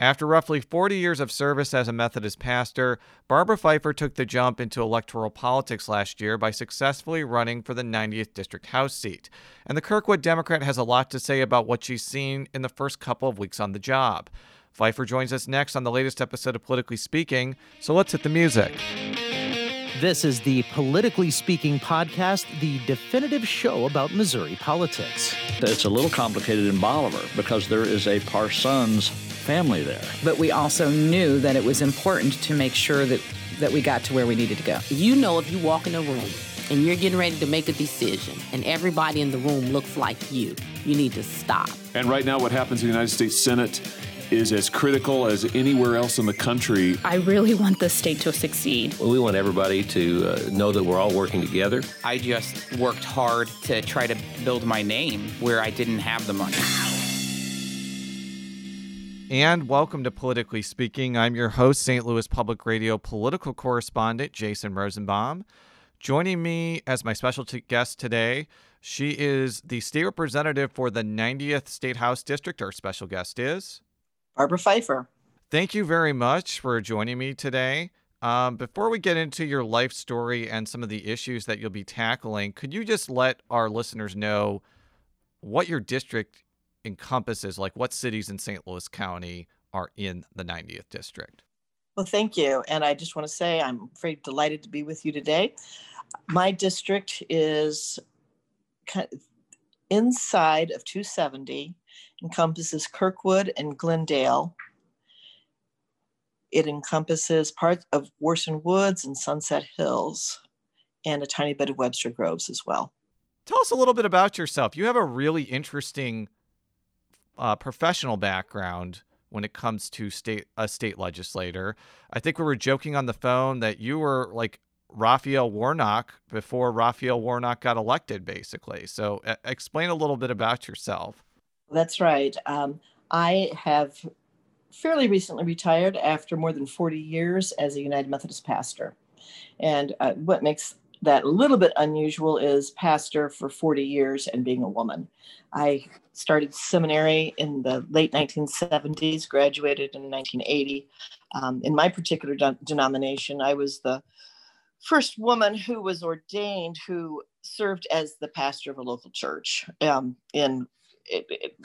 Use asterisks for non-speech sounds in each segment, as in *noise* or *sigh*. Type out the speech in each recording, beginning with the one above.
After roughly 40 years of service as a Methodist pastor, Barbara Phifer took the jump into electoral politics last year by successfully running for the 90th District House seat. And the Kirkwood Democrat has a lot to say about what she's seen in the first couple of weeks on the job. Phifer joins us next on the latest episode of Politically Speaking, so let's hit the music. This is the Politically Speaking podcast, the definitive show about Missouri politics. It's a little complicated in Bolivar because there is a Parsons family there. But we also knew that it was important to make sure that, that we got to where we needed to go. You know, if you walk in a room and you're getting ready to make a decision and everybody in the room looks like you, you need to stop. And right now, what happens in the United States Senate is as critical as anywhere else in the country. I really want the state to succeed. Well, we want everybody to uh, know that we're all working together. I just worked hard to try to build my name where I didn't have the money. And welcome to Politically Speaking. I'm your host, St. Louis Public Radio political correspondent Jason Rosenbaum. Joining me as my special t- guest today, she is the state representative for the 90th State House District. Our special guest is Barbara Phifer. Thank you very much for joining me today. Um, before we get into your life story and some of the issues that you'll be tackling, could you just let our listeners know what your district encompasses? Like what cities in St. Louis County are in the 90th district? Well, thank you. And I just want to say I'm very delighted to be with you today. My district is inside of 270 encompasses Kirkwood and Glendale. It encompasses parts of Warson Woods and Sunset Hills and a tiny bit of Webster Groves as well. Tell us a little bit about yourself. You have a really interesting uh, professional background when it comes to state a state legislator. I think we were joking on the phone that you were like Raphael Warnock before Raphael Warnock got elected, basically. So, uh, explain a little bit about yourself. That's right. Um, I have fairly recently retired after more than 40 years as a United Methodist pastor. And uh, what makes that a little bit unusual is pastor for 40 years and being a woman. I started seminary in the late 1970s, graduated in 1980. Um, in my particular de- denomination, I was the first woman who was ordained who served as the pastor of a local church um, in it, it,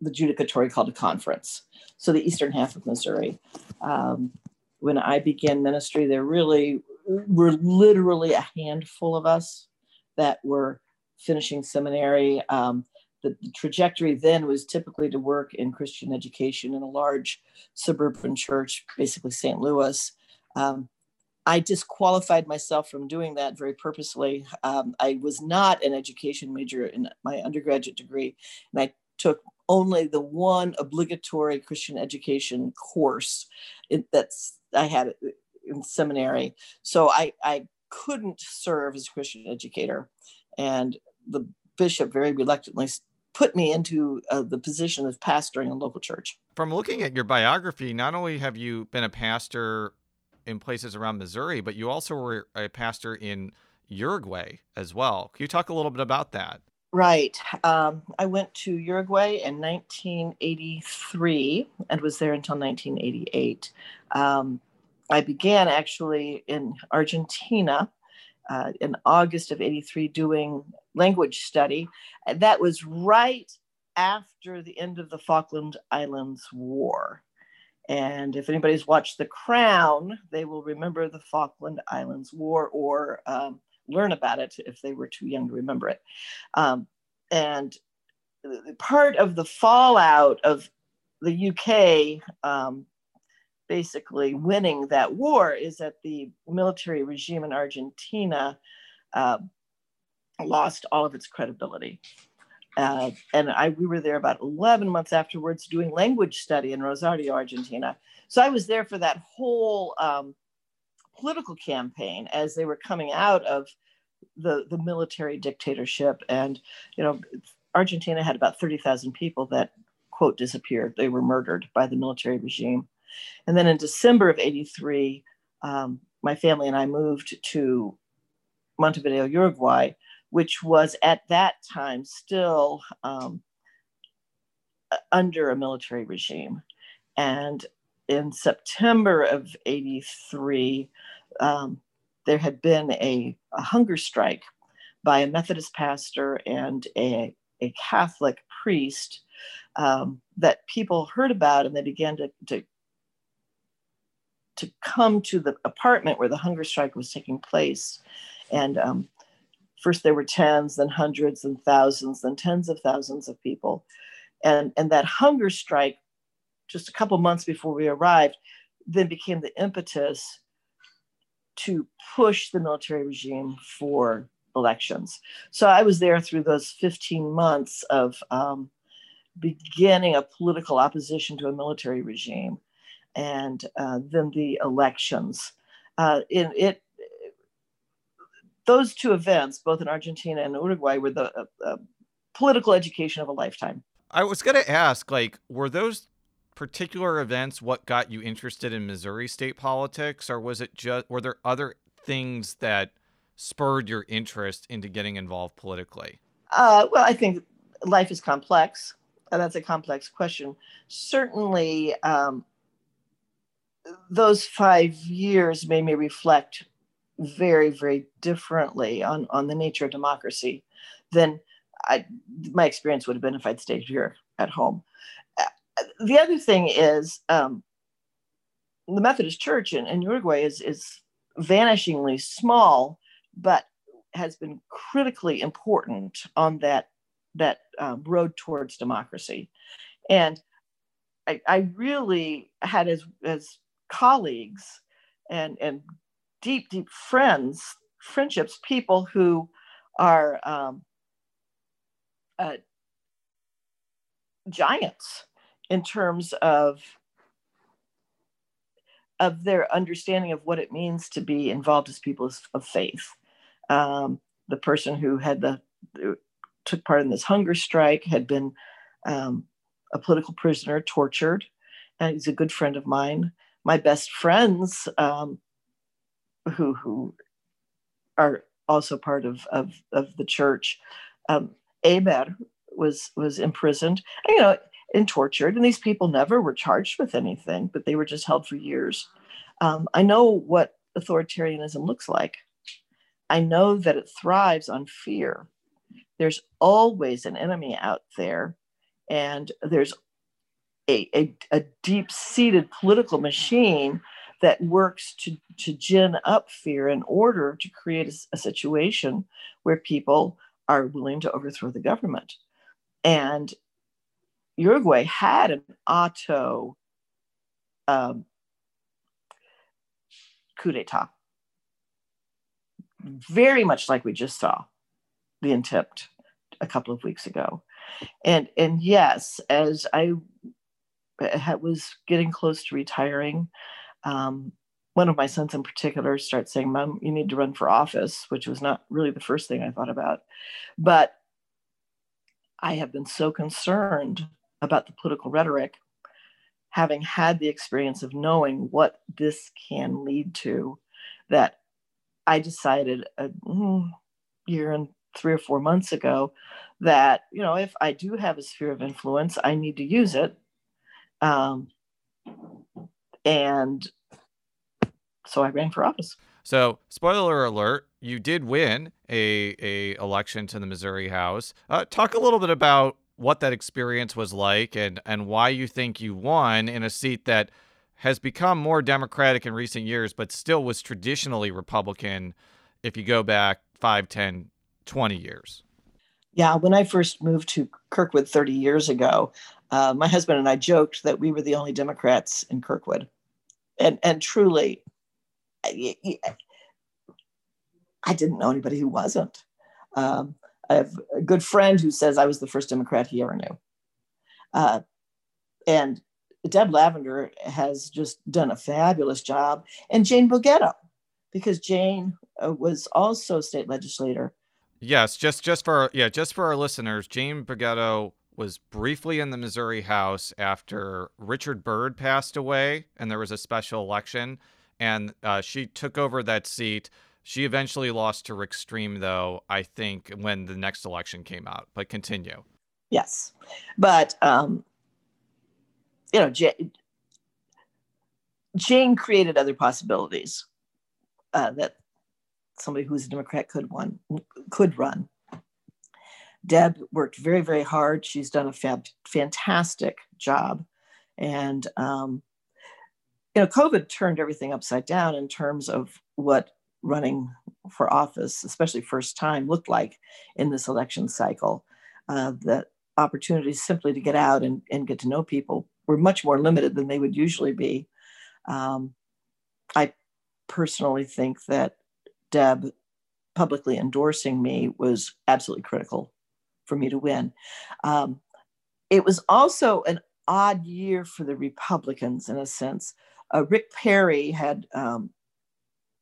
the judicatory called a conference. So the eastern half of Missouri. Um, when I began ministry, there really were literally a handful of us that were finishing seminary. Um, the, the, trajectory then was typically to work in Christian education in a large suburban church, basically St. Louis. Um, I disqualified myself from doing that very purposely. Um, I was not an education major in my undergraduate degree, and I took only the one obligatory Christian education course it, that's I had in seminary. So I, I couldn't serve as a Christian educator, and the bishop very reluctantly put me into uh, the position of pastoring a local church. From looking at your biography, not only have you been a pastor in places around Missouri, but you also were a pastor in Uruguay as well. Can you talk a little bit about that? Right. Um, I went to Uruguay in 1983 and was there until 1988. Um, I began actually in Argentina uh, in August of 83 doing language study. That was right after the end of the Falkland Islands War. And if anybody's watched The Crown, they will remember the Falkland Islands War or um, learn about it if they were too young to remember it. Um, and part of the fallout of the UK um, basically winning that war is that the military regime in Argentina uh, lost all of its credibility. Uh, and I, we were there about 11 months afterwards doing language study in Rosario, Argentina. So I was there for that whole um, political campaign as they were coming out of the, the military dictatorship. And, you know, Argentina had about 30,000 people that, quote, disappeared. They were murdered by the military regime. And then in December of 83, um, my family and I moved to Montevideo, Uruguay, which was at that time still um, under a military regime. And in September of 83, um, there had been a, a, hunger strike by a Methodist pastor and a, a Catholic priest um, that people heard about and they began to, to, to come to the apartment where the hunger strike was taking place. And um, first there were tens, then hundreds and thousands, then tens of thousands of people. And, and that hunger strike, just a couple months before we arrived, then became the impetus to push the military regime for elections. So I was there through those 15 months of um, beginning a political opposition to a military regime and uh, then the elections. Uh, in it, those two events, both in Argentina and Uruguay, were the uh, uh political education of a lifetime. I was going to ask, like, were those particular events what got you interested in Missouri state politics, or was it just were there other things that spurred your interest into getting involved politically? Uh, well, I think life is complex. that's a complex question. Certainly, um, those five years made me reflect very, very differently on, on the nature of democracy than I, my experience would have been if I'd stayed here at home. Uh, the other thing is um, the Methodist Church in, in Uruguay is, is vanishingly small, but has been critically important on that that um, road towards democracy. And I, I really had as as colleagues and and deep deep friends friendships people who are um, uh, giants in terms of of their understanding of what it means to be involved as people of faith. Um, the person who had the took part in this hunger strike had been um, a political prisoner, tortured, and he's a good friend of mine my best friends um, who who are also part of of, of the church. Um, Eber was was imprisoned, you know, and tortured, and these people never were charged with anything, but they were just held for years. Um, I know what authoritarianism looks like. I know that it thrives on fear. There's always an enemy out there, and there's a, a, a deep seated political machine that works to, to gin up fear in order to create a, a, situation where people are willing to overthrow the government. And Uruguay had an auto um, coup d'etat, very much like we just saw the attempt a couple of weeks ago. And, and yes, as I was getting close to retiring. Um, one of my sons in particular starts saying, Mom, you need to run for office, which was not really the first thing I thought about. But I have been so concerned about the political rhetoric, having had the experience of knowing what this can lead to, that I decided a mm, year and three or four months ago that, you know, if I do have a sphere of influence, I need to use it um, and so I ran for office. So, spoiler alert, you did win a, a election to the Missouri House. Uh, talk a little bit about what that experience was like and, and why you think you won in a seat that has become more Democratic in recent years, but still was traditionally Republican if you go back 5, 10, 20 years. Yeah, when I first moved to Kirkwood 30 years ago, uh, my husband and I joked that we were the only Democrats in Kirkwood, and and truly, I, I didn't know anybody who wasn't. Um, I have a good friend who says I was the first Democrat he ever knew, uh, and Deb Lavender has just done a fabulous job, and Jane Bogetto, because Jane uh, was also state legislator. Yes, just just for yeah, just for our listeners, Jane Bogetto was briefly in the Missouri House after Richard Byrd passed away and there was a special election. And uh, she took over that seat. She eventually lost to Rick Stream, though, I think, when the next election came out. But continue. Yes. But, um, you know, J- Jane created other possibilities uh, that somebody who's a Democrat could one could run. Deb worked very, very hard. She's done a fab, fantastic job, and um, you know, COVID turned everything upside down in terms of what running for office, especially first time, looked like in this election cycle. Uh, the opportunities simply to get out and, and get to know people were much more limited than they would usually be. Um, I personally think that Deb publicly endorsing me was absolutely critical for me to win. Um, it was also an odd year for the Republicans in a sense. Uh, Rick Perry had um,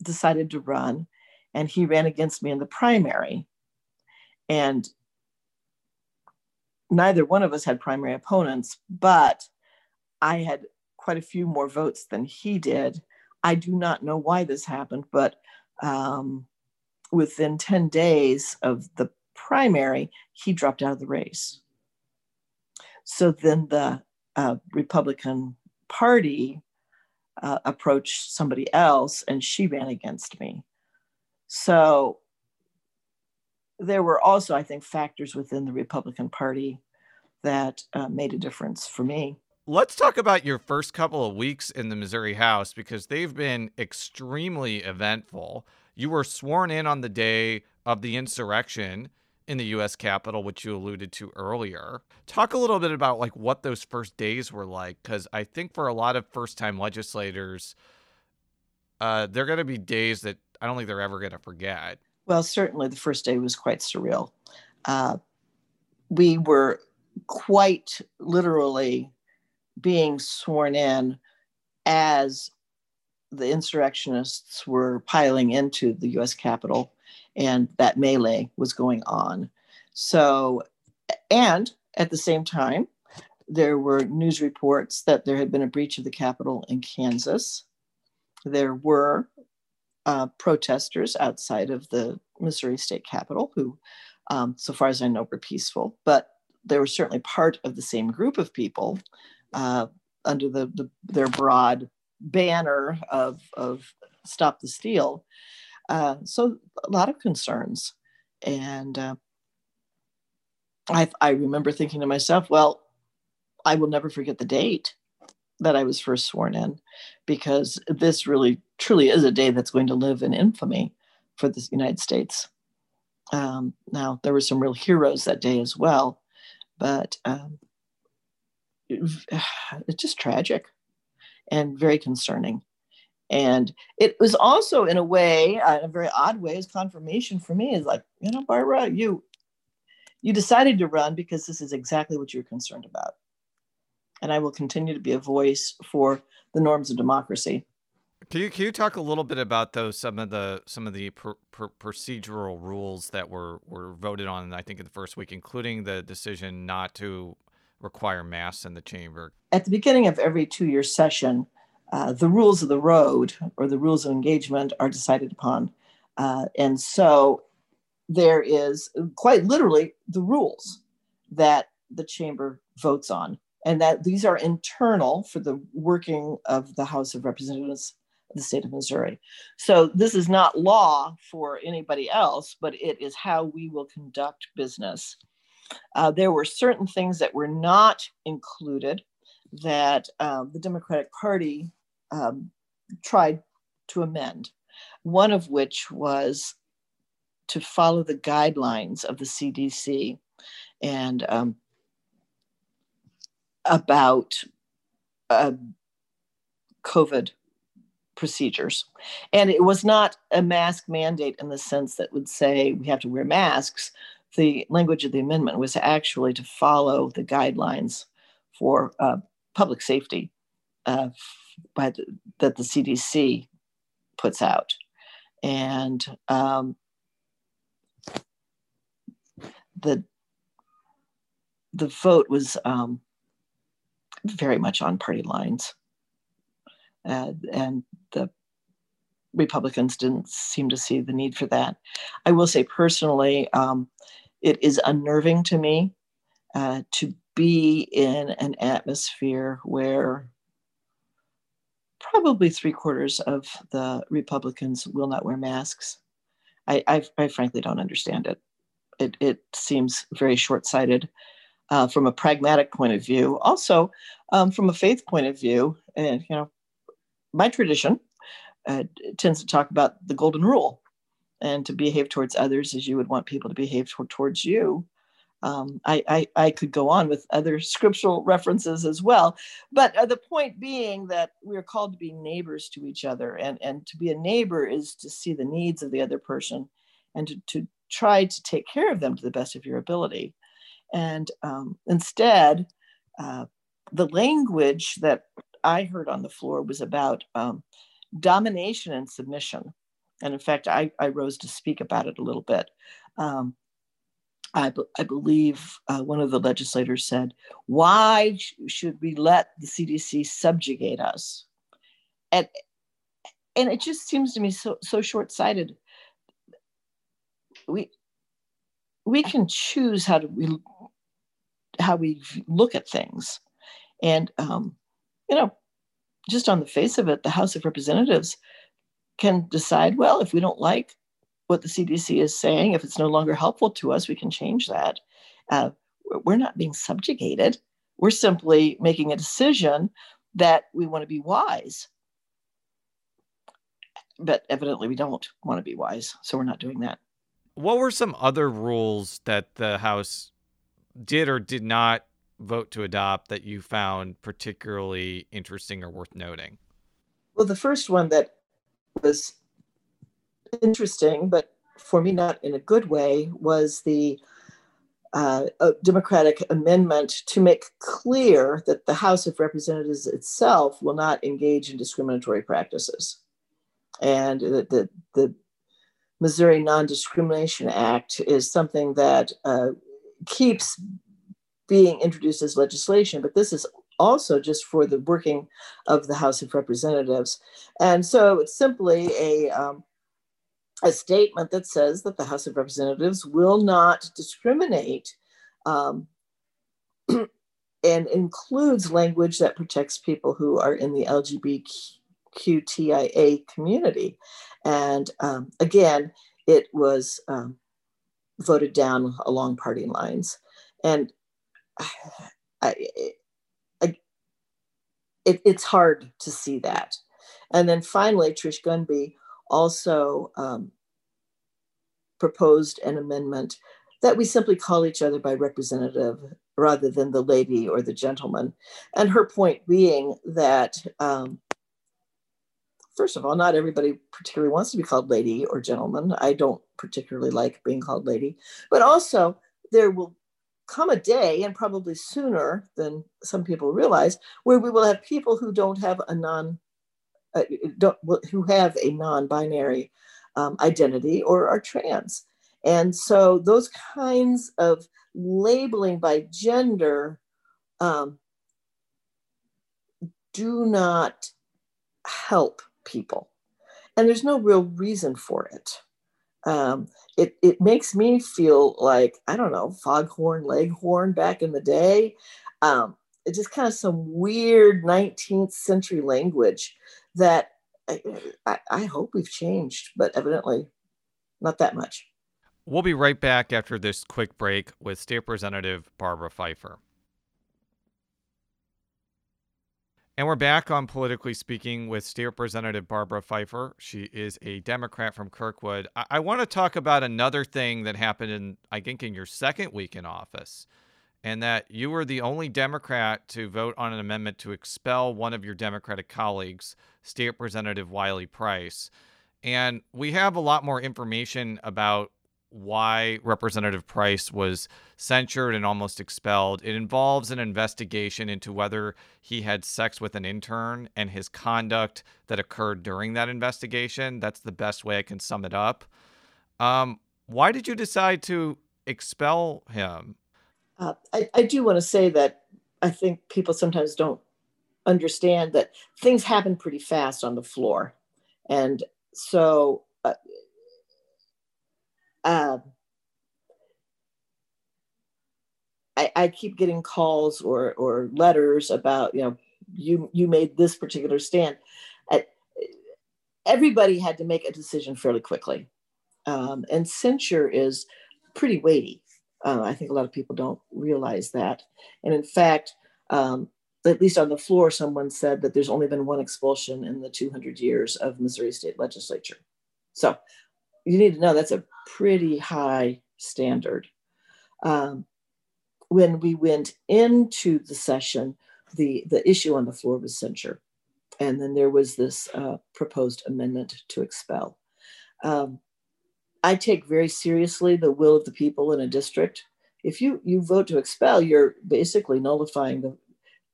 decided to run, and he ran against me in the primary. And neither one of us had primary opponents, but I had quite a few more votes than he did. I do not know why this happened, but um, within 10 days of the primary, he dropped out of the race. So then the uh, Republican Party uh, approached somebody else and she ran against me. So there were also, I think, factors within the Republican Party that uh, made a difference for me. Let's talk about your first couple of weeks in the Missouri House because they've been extremely eventful. You were sworn in on the day of the insurrection in the US Capitol, which you alluded to earlier. Talk a little bit about like what those first days were like, because I think for a lot of first time legislators, uh, they're going to be days that I don't think they're ever going to forget. Well, certainly the first day was quite surreal. Uh, we were quite literally being sworn in as the insurrectionists were piling into the US Capitol and that melee was going on. So, and at the same time, there were news reports that there had been a breach of the Capitol in Kansas. There were uh, protesters outside of the Missouri State Capitol who, um, so far as I know, were peaceful, but they were certainly part of the same group of people uh, under the, the, their broad banner of, of Stop the Steal. Uh, so a lot of concerns. And uh, I, I remember thinking to myself, well, I will never forget the date that I was first sworn in because this really truly is a day that's going to live in infamy for the United States. Um, now, there were some real heroes that day as well, but um, *sighs* it's just tragic and very concerning. And it was also, in a way, uh, in a very odd way, as confirmation for me is like, you know, Barbara, you you decided to run because this is exactly what you're concerned about. And I will continue to be a voice for the norms of democracy. Can you, can you talk a little bit about those some of the some of the procedural rules that were were voted on I think in the first week, including the decision not to require masks in the chamber? At the beginning of every two year session, uh, the rules of the road or the rules of engagement are decided upon. Uh, and so there is quite literally the rules that the chamber votes on, and that these are internal for the working of the House of Representatives of the state of Missouri. So this is not law for anybody else, but it is how we will conduct business. Uh, there were certain things that were not included that uh, the Democratic Party um, tried to amend, one of which was to follow the guidelines of the CDC and um, about uh, COVID procedures. And it was not a mask mandate in the sense that would say we have to wear masks. The language of the amendment was actually to follow the guidelines for uh, public safety uh, by the, that the CDC puts out, and um, the the vote was um, very much on party lines, uh, and the Republicans didn't seem to see the need for that. I will say personally, um, it is unnerving to me uh, to be in an atmosphere where probably three quarters of the Republicans will not wear masks. I, I, I frankly don't understand it. It, it seems very short sighted uh, from a pragmatic point of view. Also, um, from a faith point of view, and you know, my tradition uh, tends to talk about the golden rule and to behave towards others as you would want people to behave towards you. Um, I, I, I, could go on with other scriptural references as well. But uh, the point being that we're called to be neighbors to each other. And, and to be a neighbor is to see the needs of the other person and to, to try to take care of them to the best of your ability. And um, instead, uh, the language that I heard on the floor was about um, domination and submission. And in fact, I, I rose to speak about it a little bit. Um, I, I believe uh, one of the legislators said, Why sh- should we let the CDC subjugate us? And, and it just seems to me so, so short sighted. We, we can choose how we, how we look at things. And, um, you know, just on the face of it, the House of Representatives can decide, well, if we don't like what the CDC is saying. If it's no longer helpful to us, we can change that. Uh, we're not being subjugated. We're simply making a decision that we want to be wise. But evidently, we don't want to be wise. So we're not doing that. What were some other rules that the House did or did not vote to adopt that you found particularly interesting or worth noting? Well, the first one that was interesting, but for me, not in a good way, was the uh, Democratic amendment to make clear that the House of Representatives itself will not engage in discriminatory practices. And the, the, the Missouri Non Discrimination Act is something that uh, keeps being introduced as legislation, but this is also just for the working of the House of Representatives. And so it's simply a um, a statement that says that the House of Representatives will not discriminate um, *clears throat* and includes language that protects people who are in the LGBTQIA community. And um, again, it was um, voted down along party lines. And *sighs* I, I, it, it's hard to see that. And then finally, Trish Gunby also um, proposed an amendment that we simply call each other by representative rather than the lady or the gentleman. And her point being that, um, first of all, not everybody particularly wants to be called lady or gentleman. I don't particularly like being called lady, but also there will come a day, and probably sooner than some people realize, where we will have people who don't have a non uh, don't, who have a non-binary um, identity or are trans. And so those kinds of labeling by gender um, do not help people. And there's no real reason for it. Um, it, it makes me feel like, I don't know, foghorn, leghorn back in the day. Um, it's just kind of some weird 19th century language that I, I, hope we've changed, but evidently not that much. We'll be right back after this quick break with State Representative Barbara Phifer. And we're back on Politically Speaking with State Representative Barbara Phifer. She is a Democrat from Kirkwood. I, I want to talk about another thing that happened in, I think, in your second week in office and that you were the only Democrat to vote on an amendment to expel one of your Democratic colleagues, State Representative Wiley Price. And we have a lot more information about why Representative Price was censured and almost expelled. It involves an investigation into whether he had sex with an intern and his conduct that occurred during that investigation. That's the best way I can sum it up. Um, why did you decide to expel him? Uh, I, I do want to say that I think people sometimes don't understand that things happen pretty fast on the floor. And so uh, uh, I, I keep getting calls or, or letters about, you know, you, you made this particular stand. everybody had to make a decision fairly quickly. Um, and censure is pretty weighty. Uh, I think a lot of people don't realize that. And in fact, um, at least on the floor, someone said that there's only been one expulsion in the 200 years of Missouri State Legislature. So you need to know that's a pretty high standard. Um, when we went into the session, the, the issue on the floor was censure. And then there was this uh, proposed amendment to expel. Um, I take very seriously the will of the people in a district. If you, you vote to expel, you're basically nullifying the,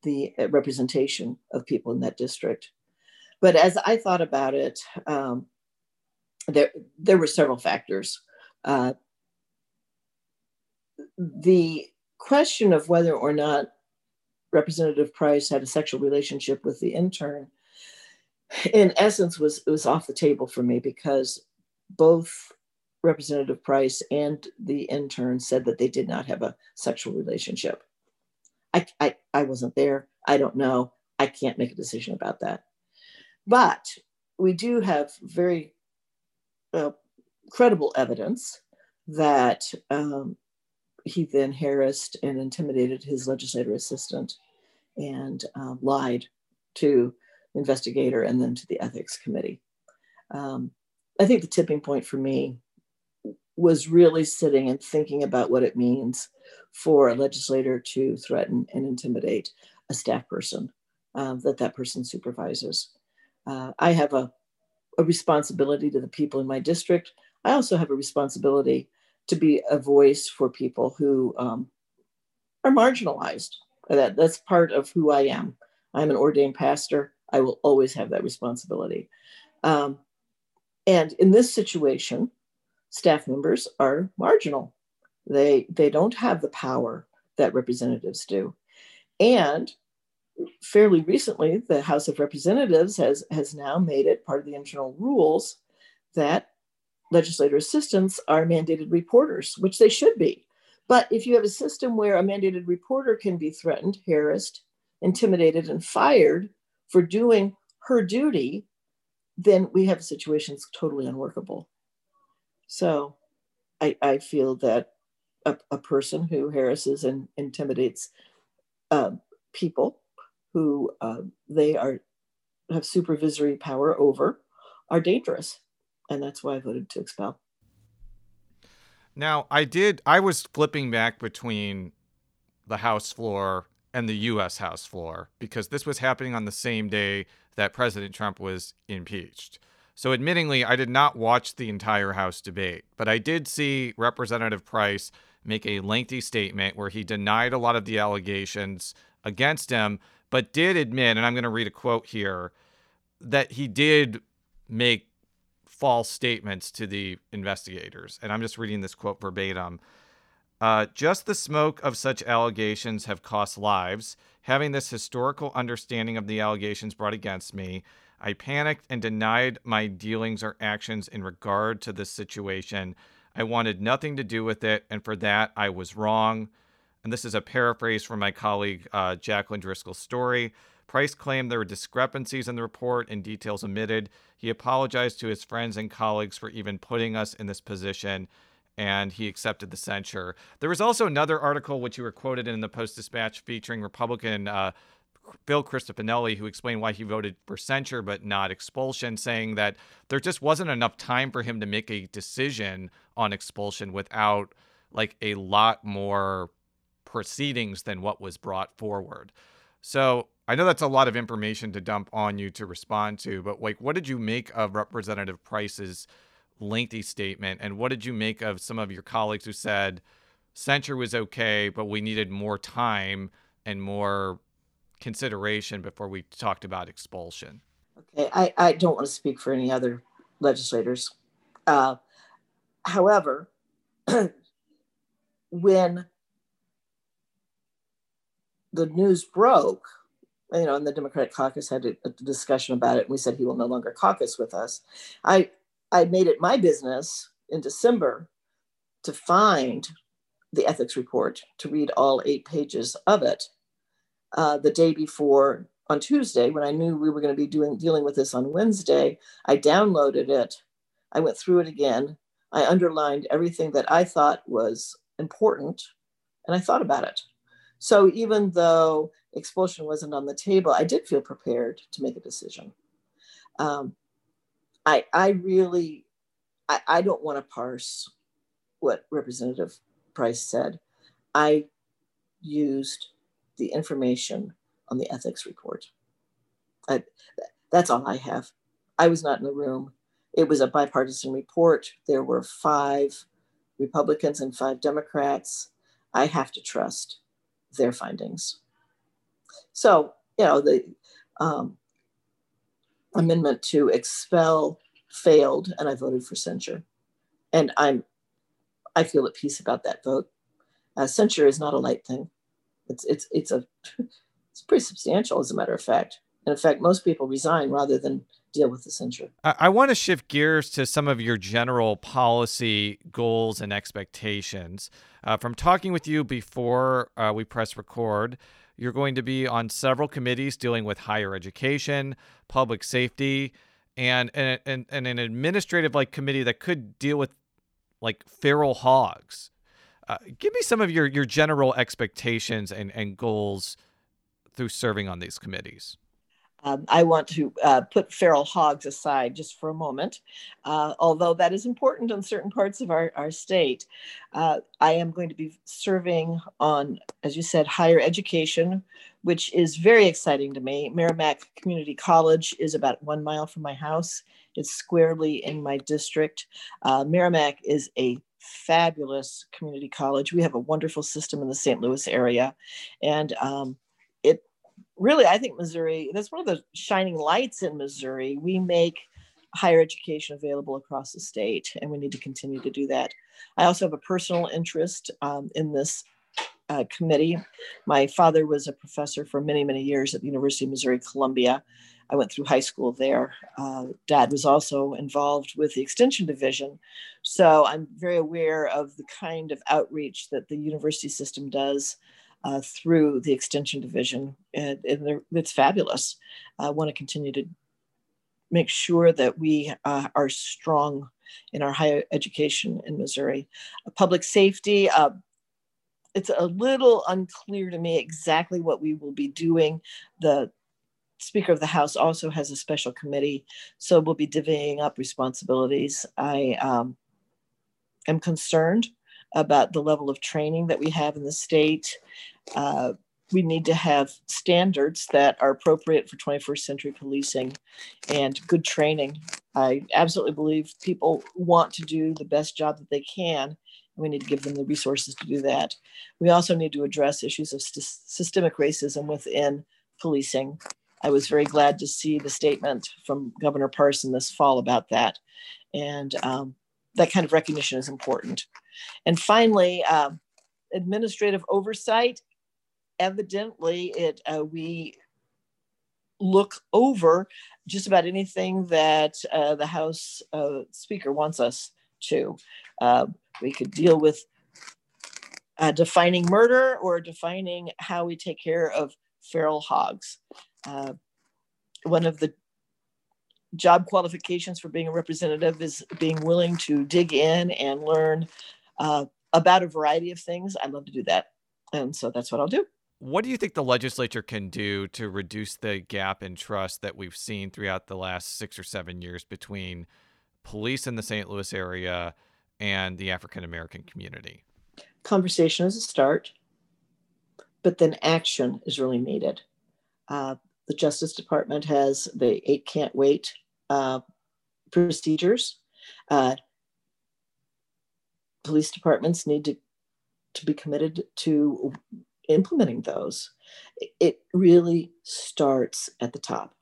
the representation of people in that district. But as I thought about it, um, there, there were several factors. Uh, the question of whether or not Representative Price had a sexual relationship with the intern, in essence, was was off the table for me because both Representative Price and the intern said that they did not have a sexual relationship. I, I, I wasn't there. I don't know. I can't make a decision about that. But we do have very uh, credible evidence that um, he then harassed and intimidated his legislator assistant and uh, lied to the investigator and then to the ethics committee. Um, I think the tipping point for me was really sitting and thinking about what it means for a legislator to threaten and intimidate a staff person um, that that person supervises. Uh, I have a, a responsibility to the people in my district. I also have a responsibility to be a voice for people who um, are marginalized. That, that's part of who I am. I'm an ordained pastor. I will always have that responsibility. Um, and in this situation, staff members are marginal. They, they don't have the power that representatives do. And fairly recently, the House of Representatives has, has now made it part of the internal rules that legislator assistants are mandated reporters, which they should be. But if you have a system where a mandated reporter can be threatened, harassed, intimidated, and fired for doing her duty, then we have a situation that's totally unworkable. So I, I feel that a, a person who harasses and intimidates uh, people who uh, they are have supervisory power over are dangerous and that's why I voted to expel. Now, I did, I was flipping back between the House floor and the U.S. House floor because this was happening on the same day that President Trump was impeached. So, admittingly, I did not watch the entire House debate, but I did see Representative Price make a lengthy statement where he denied a lot of the allegations against him, but did admit, and I'm going to read a quote here, that he did make false statements to the investigators. And I'm just reading this quote verbatim. Uh, just the smoke of such allegations have cost lives. Having this historical understanding of the allegations brought against me, I panicked and denied my dealings or actions in regard to this situation. I wanted nothing to do with it, and for that, I was wrong. And this is a paraphrase from my colleague uh, Jaclyn Driscoll's story. Price claimed there were discrepancies in the report and details omitted. He apologized to his friends and colleagues for even putting us in this position, and he accepted the censure. There was also another article which you were quoted in the Post Dispatch featuring Republican uh, Phil Christofanelli, who explained why he voted for censure but not expulsion, saying that there just wasn't enough time for him to make a decision on expulsion without like a lot more proceedings than what was brought forward. So I know that's a lot of information to dump on you to respond to, but like, what did you make of Representative Price's lengthy statement, and what did you make of some of your colleagues who said censure was okay, but we needed more time and more consideration before we talked about expulsion? Okay, I, I don't want to speak for any other legislators. Uh, however, *clears throat* when the news broke, you know, and the Democratic caucus had a, discussion about it, and we said he will no longer caucus with us. I I made it my business in December to find the ethics report to read all eight pages of it uh, the day before on Tuesday, when I knew we were going to be doing dealing with this on Wednesday, I downloaded it. I went through it again. I underlined everything that I thought was important, and I thought about it. So even though expulsion wasn't on the table, I did feel prepared to make a decision. Um, I, I really, I, I don't want to parse what Representative Price said. I used the information on the ethics report. I, that's all I have. I was not in the room. It was a bipartisan report. There were five Republicans and five Democrats. I have to trust their findings. So, you know, the um, amendment to expel failed, and I voted for censure. And I'm, I feel at peace about that vote. Uh, censure is not a light thing. It's it's it's a *laughs* it's pretty substantial, as a matter of fact. In fact, most people resign rather than deal with the censure. I, I want to shift gears to some of your general policy goals and expectations. Uh, from talking with you before uh, we press record, you're going to be on several committees dealing with higher education, public safety, and, and, and, and an administrative like committee that could deal with like feral hogs. Uh, give me some of your, your general expectations and, and goals through serving on these committees. Um, I want to uh, put feral hogs aside just for a moment, uh, although that is important in certain parts of our, our state. Uh, I am going to be serving on, as you said, higher education, which is very exciting to me. Meramec Community College is about one mile from my house, it's squarely in my district. Uh, Meramec is a fabulous community college. We have a wonderful system in the St. Louis area. And um, really, I think Missouri, that's one of the shining lights in Missouri. We make higher education available across the state, and we need to continue to do that. I also have a personal interest um, in this uh, committee. My father was a professor for many, many years at the University of Missouri Columbia. I went through high school there. Uh, Dad was also involved with the Extension Division. So I'm very aware of the kind of outreach that the university system does uh, through the extension division, and, and it's fabulous. I want to continue to make sure that we uh, are strong in our higher education in Missouri. Uh, public safety, uh, it's a little unclear to me exactly what we will be doing. The Speaker of the House also has a special committee, so we'll be divvying up responsibilities. I um, am concerned about the level of training that we have in the state. Uh, we need to have standards that are appropriate for 21st century policing and good training. I absolutely believe people want to do the best job that they can. And we need to give them the resources to do that. We also need to address issues of st- systemic racism within policing. I was very glad to see the statement from Governor Parson this fall about that. And um, that kind of recognition is important. And finally, uh, administrative oversight. Evidently, it uh, we look over just about anything that uh, the House uh, Speaker wants us to. Uh, we could deal with uh, defining murder or defining how we take care of feral hogs. One of the job qualifications for being a representative is being willing to dig in and learn uh, about a variety of things. I love to do that. And so that's what I'll do. What do you think the legislature can do to reduce the gap in trust that we've seen throughout the last six or seven years between police in the St. Louis area and the African American community? Conversation is a start, but then action is really needed. Uh, the Justice Department has the eight can't wait uh, procedures. Uh, police departments need to, to be committed to implementing those. It really starts at the top.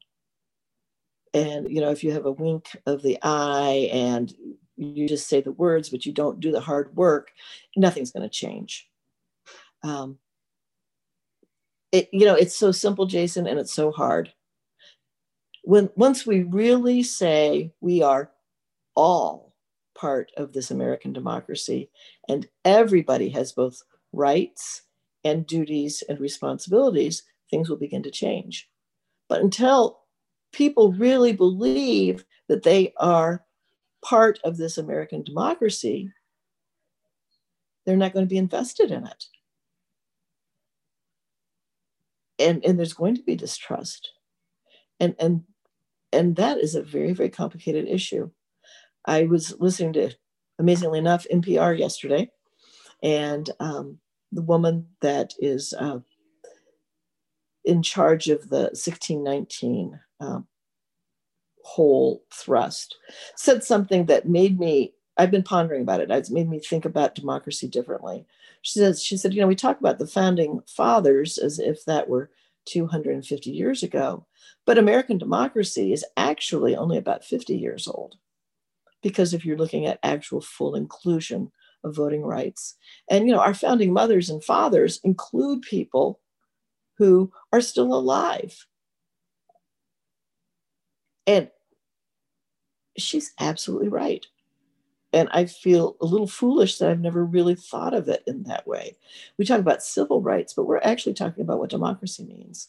And, you know, if you have a wink of the eye and you just say the words, but you don't do the hard work, nothing's going to change. Um, it, you know, it's so simple, Jason, and it's so hard. When once we really say we are all part of this American democracy and everybody has both rights and duties and responsibilities, things will begin to change. But until people really believe that they are part of this American democracy, they're not going to be invested in it. And, and there's going to be distrust. And, and, and that is a very, very complicated issue. I was listening to, amazingly enough, NPR yesterday, and um, the woman that is uh, in charge of the 1619 um, whole thrust said something that made me I've been pondering about it. It's made me think about democracy differently. She says, she said, you know, we talk about the founding fathers as if that were 250 years ago, but American democracy is actually only about 50 years old. Because if you're looking at actual full inclusion of voting rights, and you know, our founding mothers and fathers include people who are still alive. And she's absolutely right and I feel a little foolish that I've never really thought of it in that way. We talk about civil rights, but we're actually talking about what democracy means.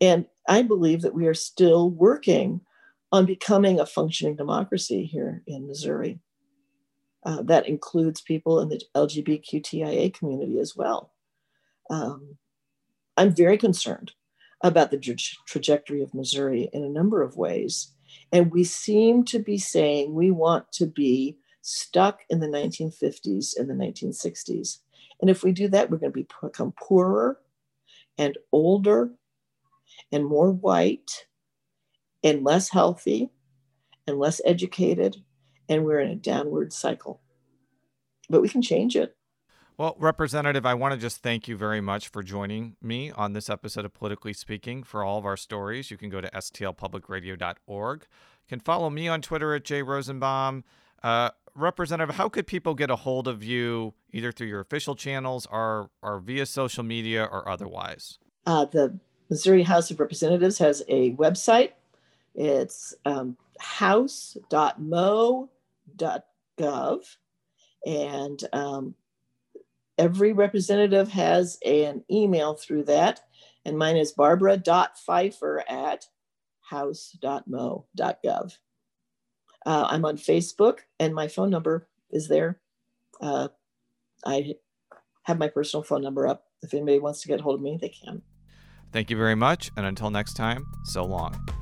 And I believe that we are still working on becoming a functioning democracy here in Missouri. Uh, that includes people in the LGBTQIA community as well. Um, I'm very concerned about the tra- trajectory of Missouri in a number of ways. And we seem to be saying we want to be stuck in the 1950s and the 1960s. And if we do that, we're going to be, become poorer and older and more white and less healthy and less educated. And we're in a downward cycle. But we can change it. Well, Representative, I want to just thank you very much for joining me on this episode of Politically Speaking. For all of our stories, you can go to stlpublicradio.org. You can follow me on Twitter at jrosenbaum. Uh, Representative, how could people get a hold of you either through your official channels or, or via social media or otherwise? Uh, the Missouri House of Representatives has a website. It's um, house.mo.gov. And um, every representative has an email through that. And mine is barbara.phifer at house.mo.gov. Uh, I'm on Facebook and my phone number is there. Uh, I have my personal phone number up. If anybody wants to get hold of me, they can. Thank you very much. And until next time, so long.